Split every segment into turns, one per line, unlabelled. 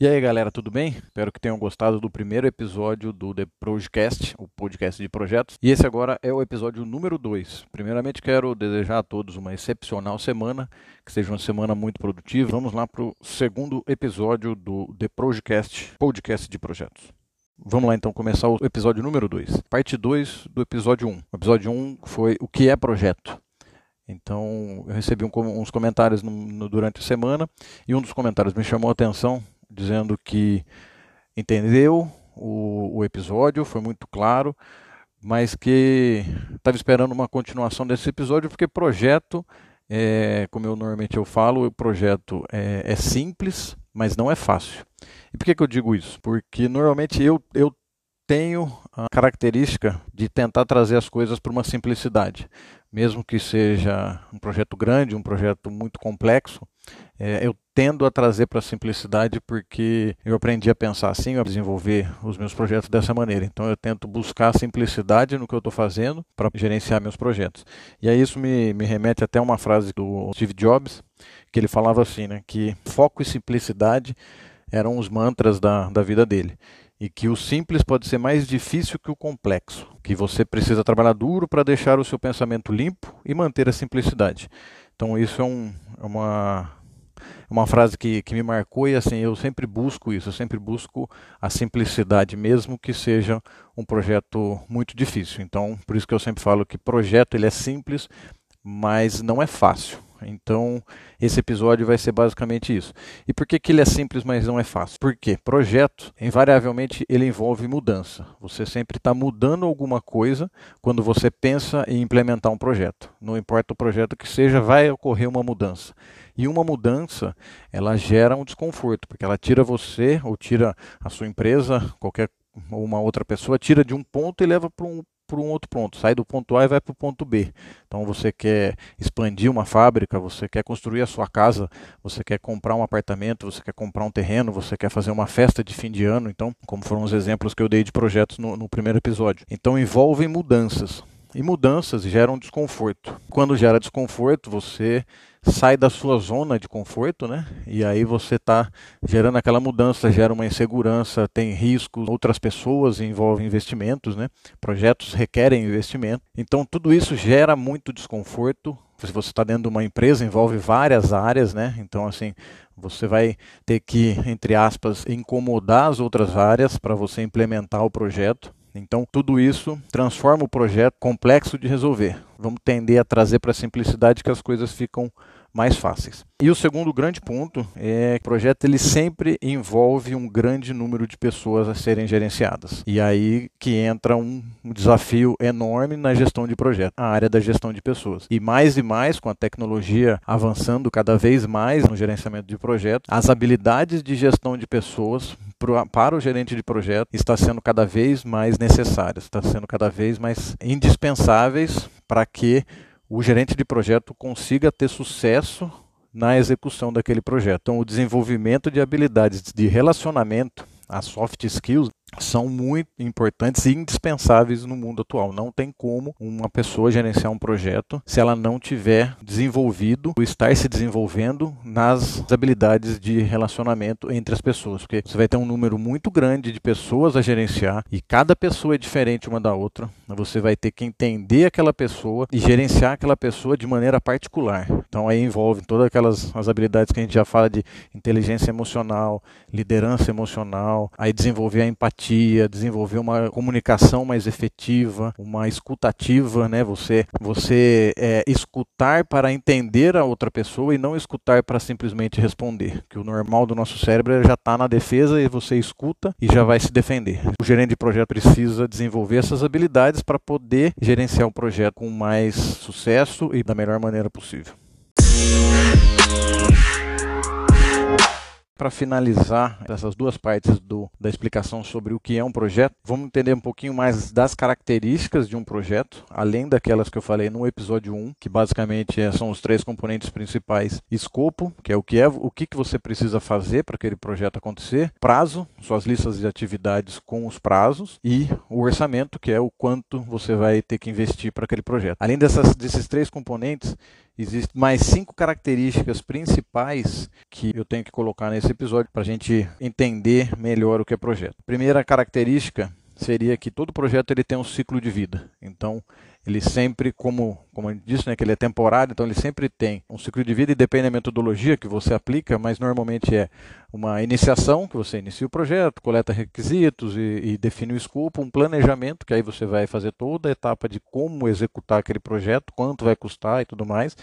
E aí, galera, tudo bem? Espero que tenham gostado do primeiro episódio do The Projecast, o podcast de projetos. E esse agora é o episódio número 2. Primeiramente, quero desejar a todos uma excepcional semana, que seja uma semana muito produtiva. Vamos lá para o segundo episódio do The Projecast, podcast de projetos. Vamos lá então começar o episódio número 2. Parte 2 do episódio 1. Um. O episódio 1 um foi o que é projeto. Então, eu recebi um, uns comentários no, no, durante a semana e um dos comentários me chamou a atenção dizendo que entendeu o, o episódio, foi muito claro, mas que estava esperando uma continuação desse episódio, porque projeto, é, como eu normalmente eu falo, o projeto é, é simples, mas não é fácil. E por que, que eu digo isso? Porque normalmente eu, eu tenho a característica de tentar trazer as coisas para uma simplicidade. Mesmo que seja um projeto grande, um projeto muito complexo, é, eu tendo a trazer para a simplicidade porque eu aprendi a pensar assim, a desenvolver os meus projetos dessa maneira. Então eu tento buscar simplicidade no que eu estou fazendo para gerenciar meus projetos. E aí isso me, me remete até uma frase do Steve Jobs, que ele falava assim, né, que foco e simplicidade eram os mantras da, da vida dele e que o simples pode ser mais difícil que o complexo, que você precisa trabalhar duro para deixar o seu pensamento limpo e manter a simplicidade. Então isso é, um, é uma uma frase que, que me marcou e assim eu sempre busco isso, eu sempre busco a simplicidade, mesmo que seja um projeto muito difícil. Então, por isso que eu sempre falo que projeto ele é simples, mas não é fácil. Então, esse episódio vai ser basicamente isso. E por que, que ele é simples, mas não é fácil? Porque projeto, invariavelmente, ele envolve mudança. Você sempre está mudando alguma coisa quando você pensa em implementar um projeto. Não importa o projeto que seja, vai ocorrer uma mudança. E uma mudança, ela gera um desconforto, porque ela tira você ou tira a sua empresa, qualquer ou uma outra pessoa, tira de um ponto e leva para um para um outro ponto, sai do ponto A e vai para o ponto B. Então você quer expandir uma fábrica, você quer construir a sua casa, você quer comprar um apartamento, você quer comprar um terreno, você quer fazer uma festa de fim de ano, então, como foram os exemplos que eu dei de projetos no, no primeiro episódio. Então envolvem mudanças. E mudanças geram desconforto. Quando gera desconforto, você sai da sua zona de conforto, né? E aí você está gerando aquela mudança, gera uma insegurança, tem riscos, outras pessoas envolvem investimentos, né? Projetos requerem investimento. Então tudo isso gera muito desconforto. Se você está dentro de uma empresa, envolve várias áreas, né? Então assim, você vai ter que, entre aspas, incomodar as outras áreas para você implementar o projeto. Então, tudo isso transforma o projeto complexo de resolver. Vamos tender a trazer para a simplicidade que as coisas ficam mais fáceis. E o segundo grande ponto é que o projeto ele sempre envolve um grande número de pessoas a serem gerenciadas. E aí que entra um desafio enorme na gestão de projeto, a área da gestão de pessoas. E mais e mais com a tecnologia avançando cada vez mais no gerenciamento de projeto, as habilidades de gestão de pessoas para o gerente de projeto está sendo cada vez mais necessárias, está sendo cada vez mais indispensáveis para que o gerente de projeto consiga ter sucesso na execução daquele projeto. Então, o desenvolvimento de habilidades de relacionamento, as soft skills, são muito importantes e indispensáveis no mundo atual. Não tem como uma pessoa gerenciar um projeto se ela não tiver desenvolvido ou estar se desenvolvendo nas habilidades de relacionamento entre as pessoas, porque você vai ter um número muito grande de pessoas a gerenciar e cada pessoa é diferente uma da outra. Você vai ter que entender aquela pessoa e gerenciar aquela pessoa de maneira particular. Então aí envolve todas aquelas as habilidades que a gente já fala de inteligência emocional, liderança emocional, aí desenvolver a empatia empatia, desenvolver uma comunicação mais efetiva, uma escutativa, né? Você, você é, escutar para entender a outra pessoa e não escutar para simplesmente responder. Que o normal do nosso cérebro é já está na defesa e você escuta e já vai se defender. O gerente de projeto precisa desenvolver essas habilidades para poder gerenciar o projeto com mais sucesso e da melhor maneira possível. Para finalizar essas duas partes do, da explicação sobre o que é um projeto, vamos entender um pouquinho mais das características de um projeto, além daquelas que eu falei no episódio 1, que basicamente é, são os três componentes principais: escopo, que é o que é o que, que você precisa fazer para aquele projeto acontecer, prazo, suas listas de atividades com os prazos, e o orçamento, que é o quanto você vai ter que investir para aquele projeto. Além dessas, desses três componentes, existem mais cinco características principais que eu tenho que colocar nesse episódio para a gente entender melhor o que é projeto. Primeira característica seria que todo projeto ele tem um ciclo de vida. Então, ele sempre, como, como eu disse, né, que ele é temporário, então ele sempre tem um ciclo de vida e depende da metodologia que você aplica, mas normalmente é uma iniciação, que você inicia o projeto, coleta requisitos e, e define o escopo, um planejamento, que aí você vai fazer toda a etapa de como executar aquele projeto, quanto vai custar e tudo mais.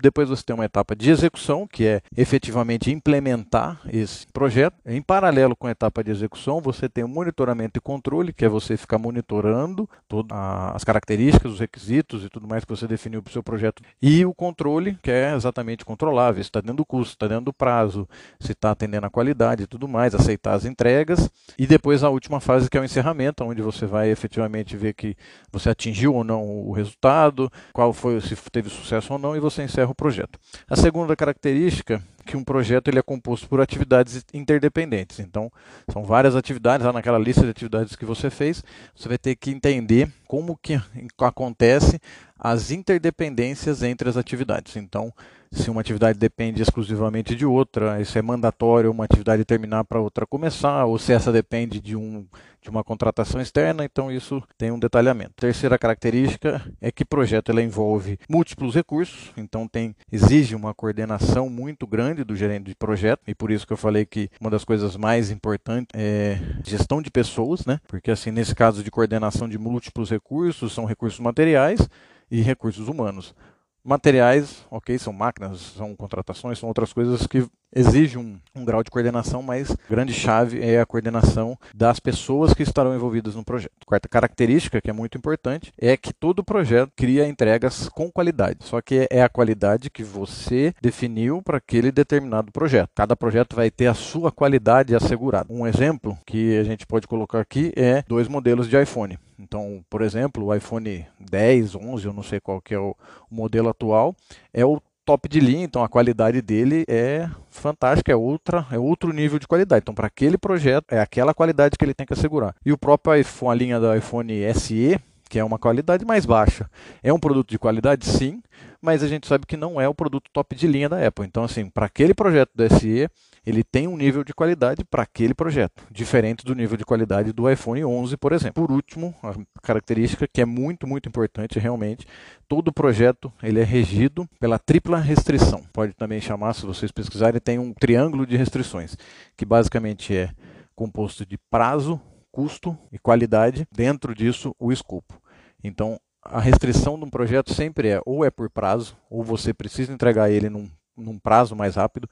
Depois você tem uma etapa de execução, que é efetivamente implementar esse projeto. Em paralelo com a etapa de execução, você tem o monitoramento e controle, que é você ficar monitorando todas as características, os requisitos e tudo mais que você definiu para o seu projeto. E o controle, que é exatamente controlar, ver se está dentro do custo, está dentro do prazo, se está atendendo a qualidade e tudo mais, aceitar as entregas. E depois a última fase, que é o encerramento, onde você vai efetivamente ver que você atingiu ou não o resultado, qual foi, se teve sucesso ou não, e você você encerra o projeto. A segunda característica que um projeto ele é composto por atividades interdependentes. Então, são várias atividades, lá naquela lista de atividades que você fez, você vai ter que entender como que acontece as interdependências entre as atividades. Então, se uma atividade depende exclusivamente de outra, isso é mandatório uma atividade terminar para outra começar, ou se essa depende de, um, de uma contratação externa, então isso tem um detalhamento. Terceira característica é que o projeto ela envolve múltiplos recursos, então tem exige uma coordenação muito grande do gerente de projeto, e por isso que eu falei que uma das coisas mais importantes é gestão de pessoas, né? Porque assim, nesse caso de coordenação de múltiplos recursos, são recursos materiais e recursos humanos. Materiais, ok, são máquinas, são contratações, são outras coisas que exigem um, um, grau de coordenação, mas grande chave é a coordenação das pessoas que estarão envolvidas no projeto. Quarta característica, que é muito importante, é que todo projeto cria entregas com qualidade. Só que é a qualidade que você definiu para aquele determinado projeto. Cada projeto vai ter a sua qualidade assegurada. Um exemplo que a gente pode colocar aqui é dois modelos de iPhone. Então, por exemplo, o iPhone 10, 11, eu não sei qual que é o modelo atual, é o top de linha, então a qualidade dele é fantástica, é outra, é outro nível de qualidade. Então, para aquele projeto, é aquela qualidade que ele tem que assegurar. E o próprio iPhone, a linha do iPhone SE, que é uma qualidade mais baixa. É um produto de qualidade, sim, mas a gente sabe que não é o produto top de linha da Apple. Então, assim, para aquele projeto do SE, ele tem um nível de qualidade para aquele projeto, diferente do nível de qualidade do iPhone 11, por exemplo. Por último, a característica que é muito, muito importante realmente, todo projeto ele é regido pela tripla restrição. Pode também chamar, se vocês pesquisarem, tem um triângulo de restrições, que basicamente é composto de prazo, custo e qualidade, dentro disso o escopo. Então, a restrição de um projeto sempre é ou é por prazo, ou você precisa entregar ele num, num prazo mais rápido,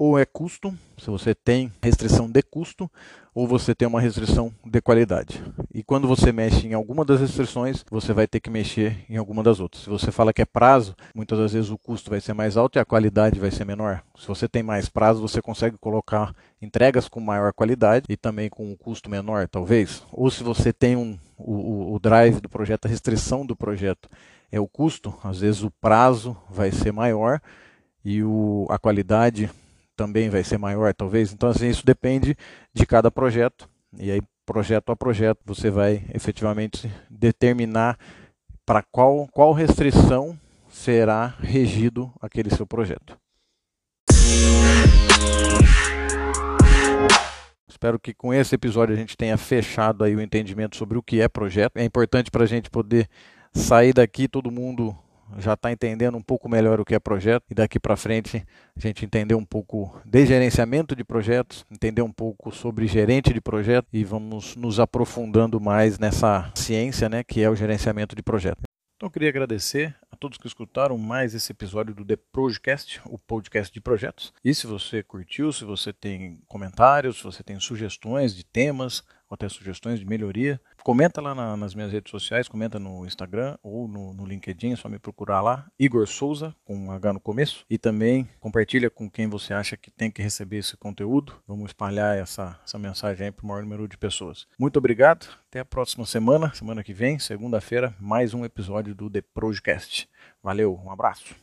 ou é custo, se você tem restrição de custo, ou você tem uma restrição de qualidade. E quando você mexe em alguma das restrições, você vai ter que mexer em alguma das outras. Se você fala que é prazo, muitas das vezes o custo vai ser mais alto e a qualidade vai ser menor. Se você tem mais prazo, você consegue colocar entregas com maior qualidade e também com um custo menor, talvez. Ou se você tem um, o, o drive do projeto, a restrição do projeto é o custo, às vezes o prazo vai ser maior e o, a qualidade também vai ser maior, talvez. Então, assim, isso depende de cada projeto. E aí, projeto a projeto, você vai efetivamente determinar para qual, qual restrição será regido aquele seu projeto. Espero que com esse episódio a gente tenha fechado aí o entendimento sobre o que é projeto. É importante para a gente poder sair daqui todo mundo já está entendendo um pouco melhor o que é projeto e daqui para frente a gente entender um pouco de gerenciamento de projetos, entender um pouco sobre gerente de projeto e vamos nos aprofundando mais nessa ciência, né, que é o gerenciamento de projeto. Então eu queria agradecer a todos que escutaram mais esse episódio do The Projecast, o podcast de projetos. E se você curtiu, se você tem comentários, se você tem sugestões de temas, ou até sugestões de melhoria, comenta lá na, nas minhas redes sociais, comenta no Instagram ou no, no, LinkedIn, é só me procurar lá, Igor Souza, com um H no começo, e também compartilha com quem você acha que tem que receber esse conteúdo. Vamos espalhar essa, essa mensagem aí para o maior número de pessoas. Muito obrigado, até a próxima semana, semana que vem, segunda-feira, mais um episódio do The Projecast. Valeu, um abraço.